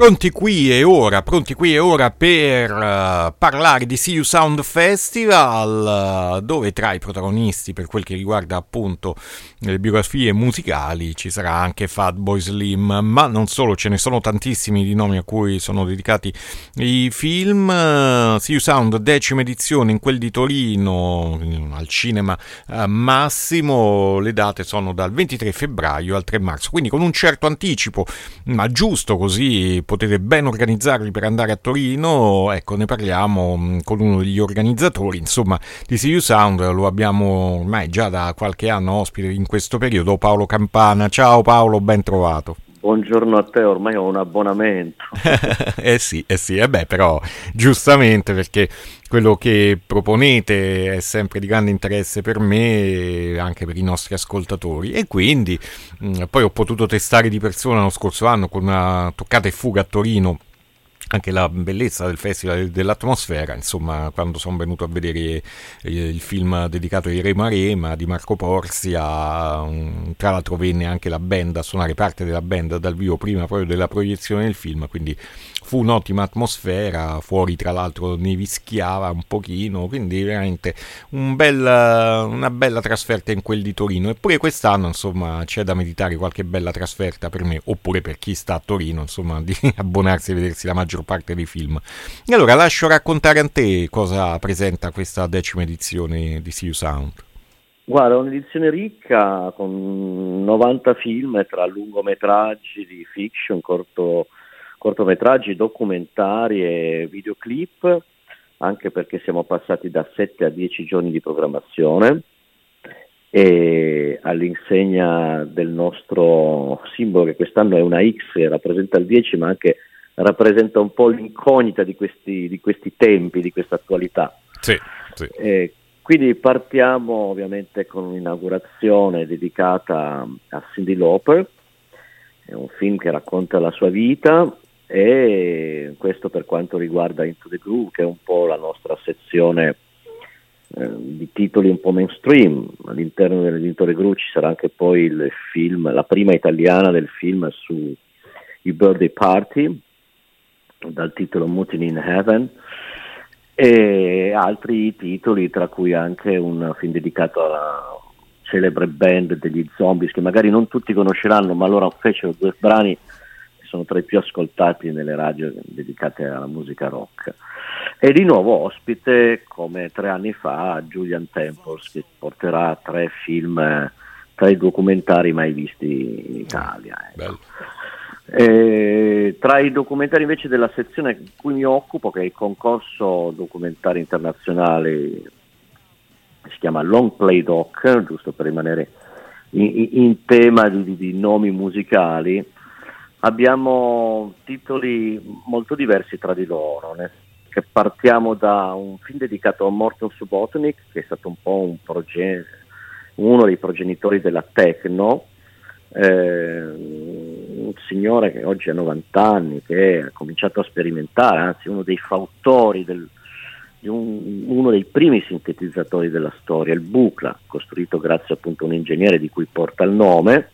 Pronti qui e ora, pronti qui e ora per uh, parlare di See You Sound Festival, uh, dove tra i protagonisti per quel che riguarda appunto le biografie musicali ci sarà anche Fatboy Slim, ma non solo, ce ne sono tantissimi di nomi a cui sono dedicati i film. Uh, See You Sound, decima edizione in quel di Torino, al cinema Massimo, le date sono dal 23 febbraio al 3 marzo, quindi con un certo anticipo, ma giusto così potete ben organizzarli per andare a Torino, ecco ne parliamo mm, con uno degli organizzatori, insomma di You Sound lo abbiamo ormai già da qualche anno ospite in questo periodo, Paolo Campana. Ciao Paolo, ben trovato. Buongiorno a te, ormai ho un abbonamento. eh sì, eh sì, eh beh, però giustamente perché quello che proponete è sempre di grande interesse per me e anche per i nostri ascoltatori e quindi mh, poi ho potuto testare di persona lo scorso anno con una toccata e fuga a Torino anche la bellezza del festival e dell'atmosfera, insomma, quando sono venuto a vedere eh, il film dedicato ai Rema Rema di Marco Porsia, tra l'altro venne anche la band a suonare parte della band dal vivo prima proprio della proiezione del film, quindi fu un'ottima atmosfera, fuori tra l'altro nevischiava un pochino, quindi veramente un bel, una bella trasferta in quel di Torino. Eppure quest'anno insomma c'è da meditare qualche bella trasferta per me, oppure per chi sta a Torino, insomma, di abbonarsi e vedersi la maggior parte dei film. E allora lascio raccontare a te cosa presenta questa decima edizione di You Sound. Guarda, un'edizione ricca con 90 film tra lungometraggi di fiction, corto cortometraggi, documentari e videoclip, anche perché siamo passati da 7 a 10 giorni di programmazione e all'insegna del nostro simbolo che quest'anno è una X, rappresenta il 10 ma anche rappresenta un po' l'incognita di questi, di questi tempi, di questa attualità. Sì, sì. E quindi partiamo ovviamente con un'inaugurazione dedicata a Cindy Lauper, è un film che racconta la sua vita e questo per quanto riguarda Into the Groove che è un po' la nostra sezione eh, di titoli un po' mainstream all'interno dell'Into the Groove ci sarà anche poi il film, la prima italiana del film su i Birthday Party dal titolo Mutiny in Heaven e altri titoli tra cui anche un film dedicato alla celebre band degli zombies che magari non tutti conosceranno ma loro fecero due brani sono tra i più ascoltati nelle radio dedicate alla musica rock. E di nuovo ospite, come tre anni fa, Julian Temples, che porterà tre film, tre documentari mai visti in Italia. Ecco. tra i documentari invece della sezione di cui mi occupo, che è il concorso documentari internazionali, si chiama Long Play Doc, giusto per rimanere in, in tema di, di, nomi musicali, abbiamo titoli molto diversi tra di loro. Partiamo da un film dedicato a Morton Subotnik, che è stato un po' un proge- uno dei progenitori della techno, eh, un signore che oggi ha 90 anni, che ha cominciato a sperimentare, anzi uno dei fautori del, un, uno dei primi sintetizzatori della storia, il Bucla, costruito grazie appunto a un ingegnere di cui porta il nome,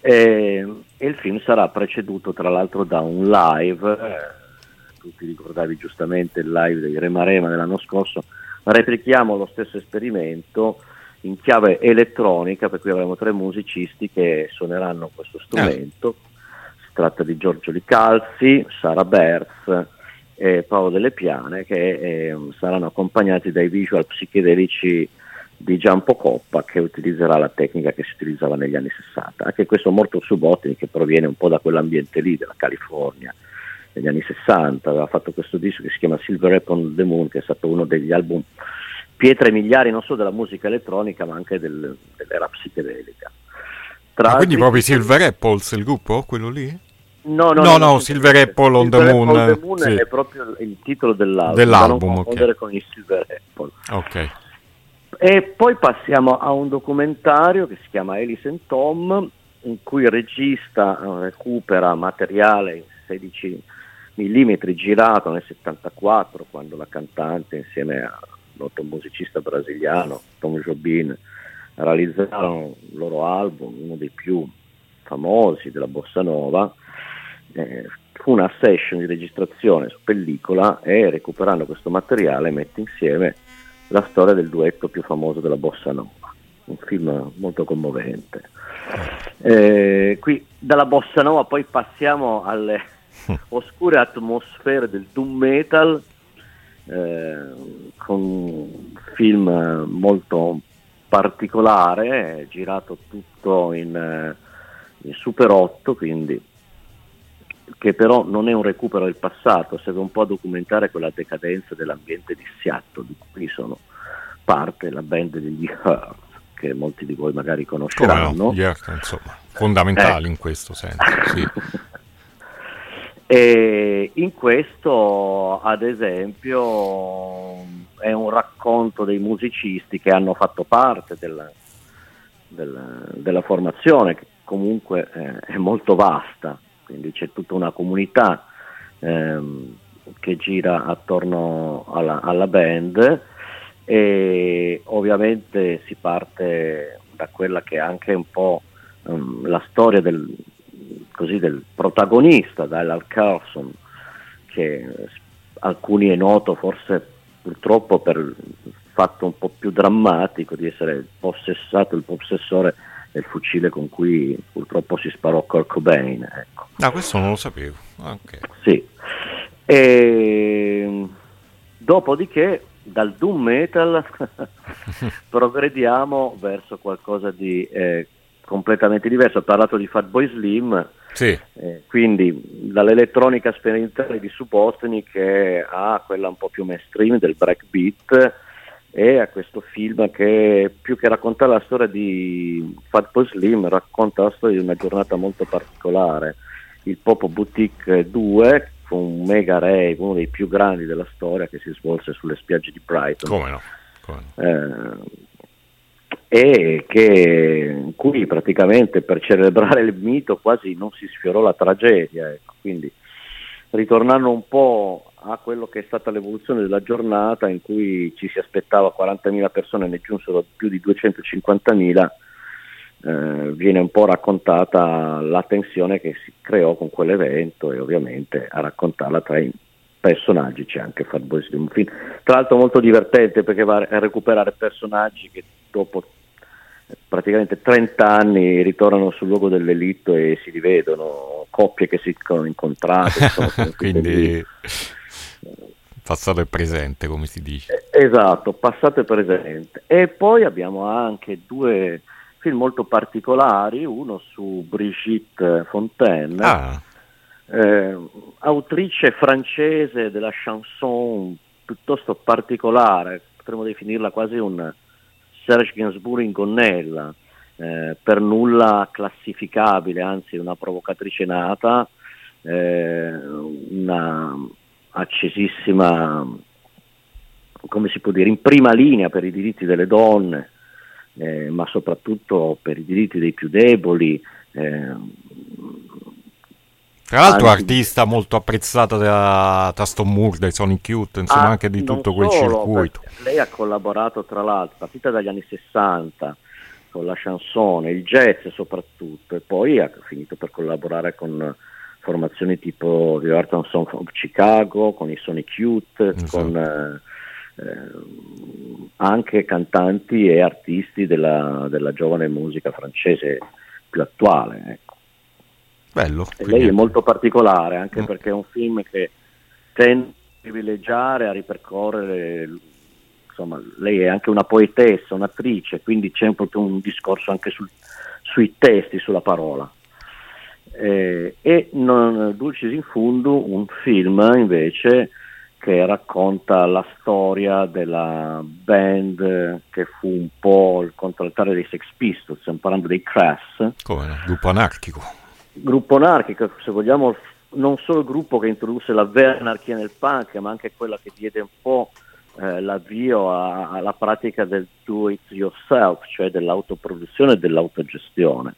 e, e il film sarà preceduto tra l'altro da un live, eh, tu ti ricordavi giustamente il live dei Remarema dell'anno scorso, replichiamo lo stesso esperimento in chiave elettronica, per cui avremo tre musicisti che suoneranno questo strumento. Eh. Si tratta di Giorgio Licalzi, Sara Berz e Paolo Delle Piane che eh, saranno accompagnati dai visual psichedelici di Giampo Coppa che utilizzerà la tecnica che si utilizzava negli anni 60. Anche questo Morto Subotini che proviene un po' da quell'ambiente lì, della California, negli anni 60, aveva fatto questo disco che si chiama Silver Apple the Moon, che è stato uno degli album pietre miliari non solo della musica elettronica ma anche del, dell'era psichedelica. Tra quindi proprio Silver Apples il gruppo, quello lì? No, no, no, no, no Silver Apple on the Moon, on the Moon sì. è proprio il titolo dell'album, dell'album da okay. con il Silver Apple. Ok. E poi passiamo a un documentario che si chiama Alice and Tom, in cui il regista eh, recupera materiale in 16 mm girato nel 74, quando la cantante insieme al noto musicista brasiliano Tom Jobim realizzarono il loro album, uno dei più famosi della bossa nova, eh, fu una session di registrazione su pellicola e recuperando questo materiale mette insieme la storia del duetto più famoso della Bossa Nova, un film molto commovente. Eh, qui dalla Bossa Nova poi passiamo alle oscure atmosfere del doom metal eh, con un film molto particolare, girato tutto in, eh, in Super 8, quindi che però non è un recupero del passato, serve un po' a documentare quella decadenza dell'ambiente di Seattle, di cui sono parte la band degli Heart, che molti di voi magari conosceranno. No? Gli insomma, fondamentali eh. in questo senso. Sì. e in questo, ad esempio, è un racconto dei musicisti che hanno fatto parte della, della, della formazione, che comunque eh, è molto vasta quindi c'è tutta una comunità ehm, che gira attorno alla, alla, band. E ovviamente si parte da quella che è anche un po' um, la storia del, così, del protagonista, Dylan Carlson, che alcuni è noto forse purtroppo per il fatto un po' più drammatico di essere possessato, il possessore del fucile con cui purtroppo si sparò Kurt Cobain. Ecco. Ah, questo non lo sapevo. Ah, okay. Sì. E, dopodiché dal doom metal progrediamo verso qualcosa di eh, completamente diverso. Ho parlato di Fatboy Slim, sì. eh, quindi dall'elettronica sperimentale di Subotnik a quella un po' più mainstream del breakbeat e a questo film che più che raccontare la storia di Fatboy Slim racconta la storia di una giornata molto particolare. Il Popo Boutique 2 fu un mega rave, uno dei più grandi della storia che si svolse sulle spiagge di Brighton. Come no? Come no? Eh, e che, in cui praticamente per celebrare il mito quasi non si sfiorò la tragedia. Ecco. Quindi ritornando un po' a quello che è stata l'evoluzione della giornata in cui ci si aspettava 40.000 persone e ne giunsero più di 250.000, eh, viene un po' raccontata la tensione che si creò con quell'evento e ovviamente a raccontarla tra i personaggi c'è anche Fatboy Slim, un film tra l'altro molto divertente perché va a recuperare personaggi che dopo praticamente 30 anni ritornano sul luogo del delitto e si rivedono, coppie che si sono incontrate. Quindi passato e presente, come si dice. Eh, esatto, passato e presente. E poi abbiamo anche due film molto particolari, uno su Brigitte Fontaine, ah. eh, autrice francese della chanson piuttosto particolare, potremmo definirla quasi un Serge Gainsbourg in gonnella, eh, per nulla classificabile, anzi una provocatrice nata, eh, una accesissima, come si può dire, in prima linea per i diritti delle donne, eh, ma soprattutto per i diritti dei più deboli. Tra l'altro anche... artista molto apprezzata da Taston Moore, dai Sonic Cute, insomma ah, anche di tutto quel solo, circuito. Lei ha collaborato tra l'altro, partita dagli anni 60 con la chansone, il jazz soprattutto, e poi ha finito per collaborare con formazioni tipo The Art and Song of Chicago, con i Sonic Cute, esatto. con eh, eh, anche cantanti e artisti della, della giovane musica francese più attuale. Ecco. Bello. lei è molto particolare anche mm. perché è un film che tende a privilegiare, a ripercorrere, insomma, lei è anche una poetessa, un'attrice, quindi c'è proprio un discorso anche sul, sui testi, sulla parola. Eh, e non, Dulcis in Fundo, un film invece che racconta la storia della band che fu un po' il contraltare dei Sex Pistols, stiamo parlando dei Crass. Come no? Gruppo anarchico gruppo anarchico, se vogliamo, non solo il gruppo che introdusse la vera anarchia nel punk, ma anche quella che diede un po' eh, l'avvio a, alla pratica del do it yourself, cioè dell'autoproduzione e dell'autogestione.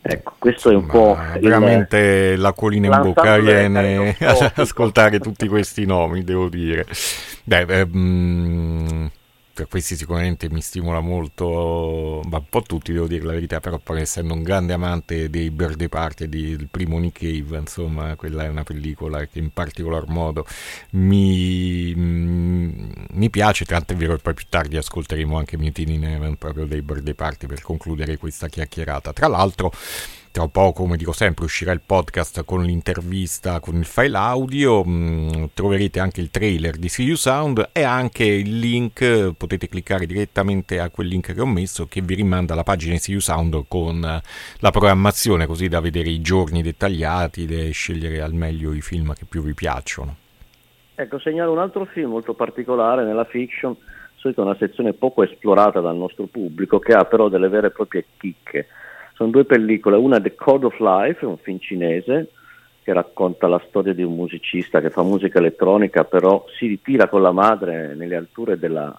Ecco, questo Insomma, è un po'. Veramente il, l'acquolina in bocca viene a ascoltare tutti questi nomi, devo dire. Beh, ehm, questi sicuramente mi stimola molto, ma un po' tutti devo dire la verità, però poi essendo un grande amante dei Birthday Party e del primo Nick Cave, insomma, quella è una pellicola che in particolar modo mi, mi piace, tanto è vero che poi più tardi ascolteremo anche Mutiny in proprio dei Birthday Party per concludere questa chiacchierata. Tra l'altro tra poco, come dico sempre, uscirà il podcast con l'intervista, con il file audio, mm, troverete anche il trailer di See Sound e anche il link, potete cliccare direttamente a quel link che ho messo che vi rimanda alla pagina di See Sound con la programmazione così da vedere i giorni dettagliati e scegliere al meglio i film che più vi piacciono. Ecco, segnalo un altro film molto particolare nella fiction, solito una sezione poco esplorata dal nostro pubblico, che ha però delle vere e proprie chicche. Sono due pellicole, una The Code of Life, un film cinese che racconta la storia di un musicista che fa musica elettronica, però si ritira con la madre nelle alture della,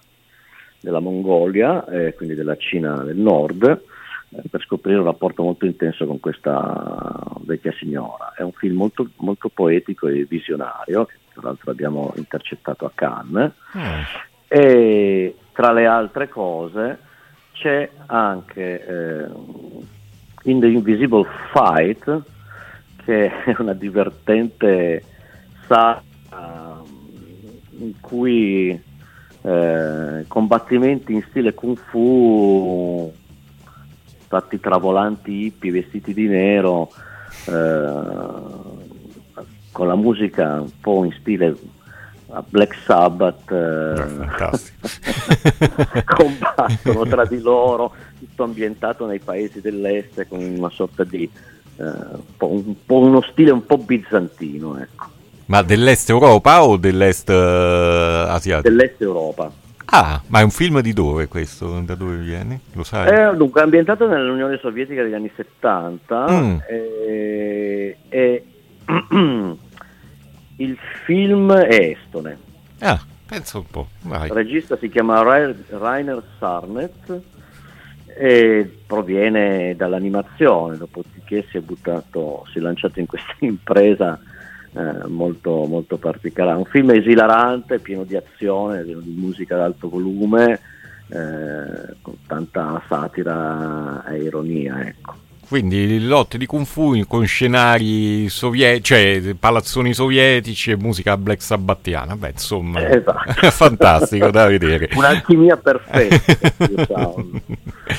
della Mongolia, eh, quindi della Cina del nord, eh, per scoprire un rapporto molto intenso con questa vecchia signora. È un film molto, molto poetico e visionario, che tra l'altro abbiamo intercettato a Cannes, mm. e tra le altre cose c'è anche... Eh, in the Invisible Fight, che è una divertente saga in cui eh, combattimenti in stile kung fu fatti tra volanti hippie vestiti di nero eh, con la musica un po' in stile Black Sabbath eh, combattono tra di loro, tutto ambientato nei paesi dell'est con una sorta di eh, un, un uno stile un po' bizantino. Ecco. Ma dell'est Europa o dell'est uh, asiatico? Dell'est Europa. Ah, ma è un film di dove questo? Da dove viene? Lo sai? È dunque ambientato nell'Unione Sovietica degli anni 70 mm. e, e Il film è estone. Ah, penso un po'. Vai. Il regista si chiama Rainer Sarnet e proviene dall'animazione, dopodiché si è buttato, si è lanciato in questa impresa eh, molto, molto particolare. Un film esilarante, pieno di azione, pieno di musica ad alto volume, eh, con tanta satira e ironia. Ecco. Quindi lotte di Kung Fu con scenari sovietici, cioè palazzoni sovietici e musica black sabbattiana. Beh, insomma, esatto. è fantastico da vedere. Un'alchimia perfetta, diciamo.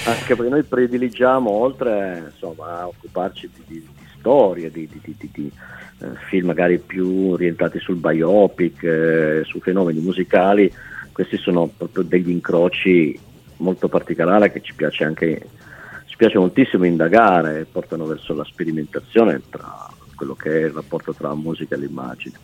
Anche perché noi prediligiamo, oltre insomma, a occuparci di, di, di storie, di, di eh, film magari più orientati sul biopic, eh, su fenomeni musicali, questi sono proprio degli incroci molto particolari che ci piace anche piace moltissimo indagare e portano verso la sperimentazione tra quello che è il rapporto tra musica e l'immagine.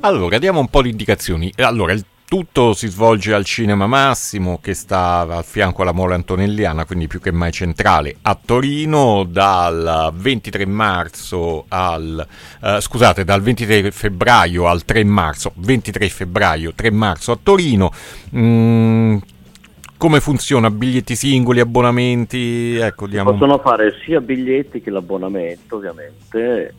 Allora, diamo un po' di indicazioni. Allora, il tutto si svolge al Cinema Massimo che sta a fianco alla Mole Antonelliana, quindi più che mai centrale, a Torino dal 23 marzo al eh, scusate, dal 23 febbraio al 3 marzo, 23 febbraio, 3 marzo a Torino. Mm, come funziona? Biglietti singoli, abbonamenti? Ecco, diamo... Possono fare sia biglietti che l'abbonamento, ovviamente.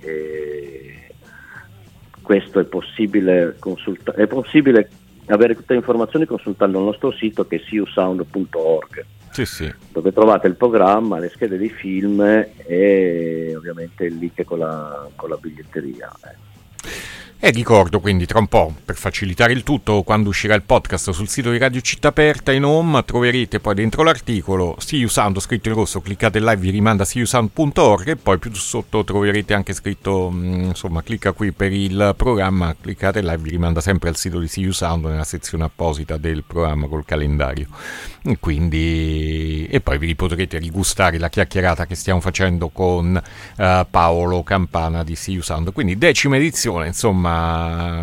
Questo è possibile, consulta- è possibile avere tutte le informazioni consultando il nostro sito che è siusound.org. Sì, sì. dove trovate il programma, le schede dei film e ovviamente il link con la, con la biglietteria. Eh. E ricordo quindi tra un po', per facilitare il tutto, quando uscirà il podcast sul sito di Radio Città Aperta in home, troverete poi dentro l'articolo See Sound scritto in rosso, cliccate live, vi rimanda seeyousound.org e poi più sotto troverete anche scritto, mm, insomma, clicca qui per il programma, cliccate live, vi rimanda sempre al sito di See Sound nella sezione apposita del programma col calendario. E quindi, e poi vi potrete rigustare la chiacchierata che stiamo facendo con uh, Paolo Campana di See Sound. Quindi decima edizione, insomma,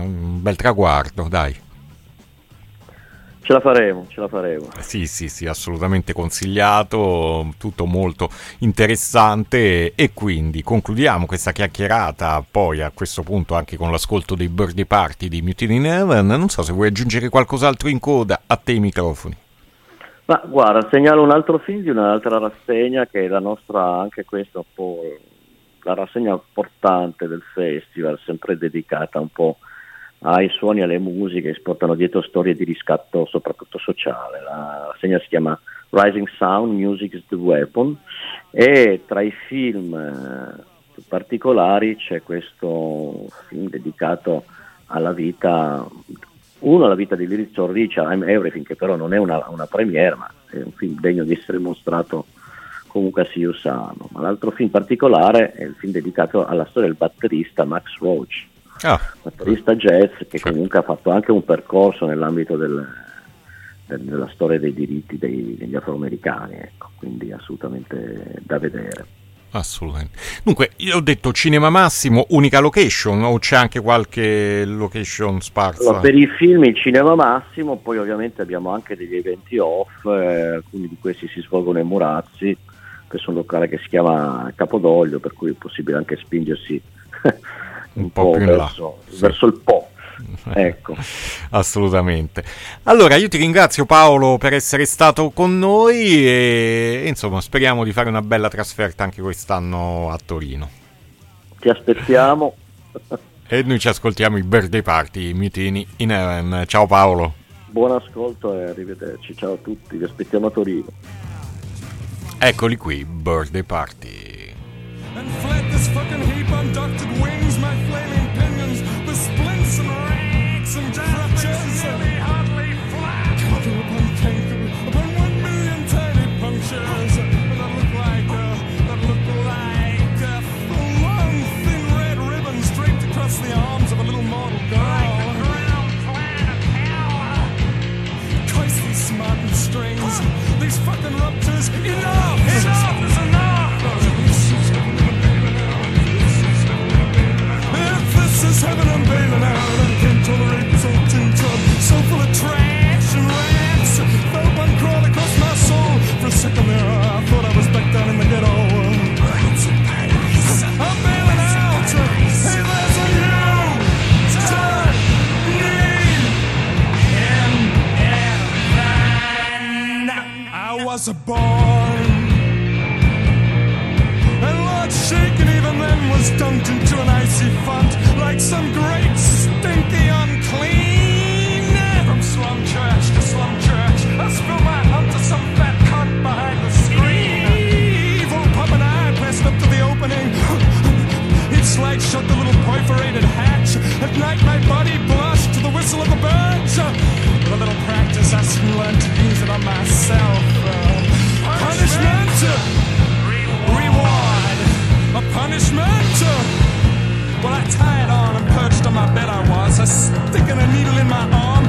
un bel traguardo, dai. Ce la faremo, ce la faremo. Sì, sì, sì, assolutamente consigliato, tutto molto interessante e quindi concludiamo questa chiacchierata poi a questo punto anche con l'ascolto dei birthday party di Mutiny in Heaven. Non so se vuoi aggiungere qualcos'altro in coda, a te i microfoni. Ma guarda, segnalo un altro film di un'altra rassegna che è la nostra, anche questa un po' la rassegna importante del festival, sempre dedicata un po' ai suoni e alle musiche, si portano dietro storie di riscatto soprattutto sociale. La rassegna si chiama Rising Sound, Music is the Weapon e tra i film eh, più particolari c'è questo film dedicato alla vita, uno alla vita di Lirizzo Zorricia, I'm Everything, che però non è una, una premiere, ma è un film degno di essere mostrato comunque a Siusano. Ma l'altro film particolare è il film dedicato alla storia del batterista Max Roach, ah. batterista jazz che certo. comunque ha fatto anche un percorso nell'ambito del, del, della storia dei diritti dei, degli afroamericani, ecco, quindi assolutamente da vedere. Assolutamente. Dunque, io ho detto cinema massimo, unica location o c'è anche qualche location sparsa? Allora, per i film il cinema massimo, poi ovviamente abbiamo anche degli eventi off, eh, alcuni di questi si svolgono ai Murazzi, che è un locale che si chiama Capodoglio, per cui è possibile anche spingersi un, un po', po verso, verso il Po. Ecco. Assolutamente. Allora, io ti ringrazio Paolo per essere stato con noi e insomma speriamo di fare una bella trasferta anche quest'anno a Torino. Ti aspettiamo. e noi ci ascoltiamo i birthday party, Mutini in Heaven. Ciao Paolo. Buon ascolto e arrivederci. Ciao a tutti, vi aspettiamo a Torino. Eccoli qui, birthday party. Was a boy. And Lord Shaken even then was dunked into an icy font like some great stinky unclean. From slum church to slum church, I spill my hump to some fat cunt behind the screen. Evil puppet eye pressed up to the opening. He'd slide shut the little perforated hatch. At night my body the whistle of the birds. With a little practice I soon learned to use it on myself. Uh, punishment, reward, a punishment. Well, I tied on and perched on my bed. I was sticking a needle in my arm.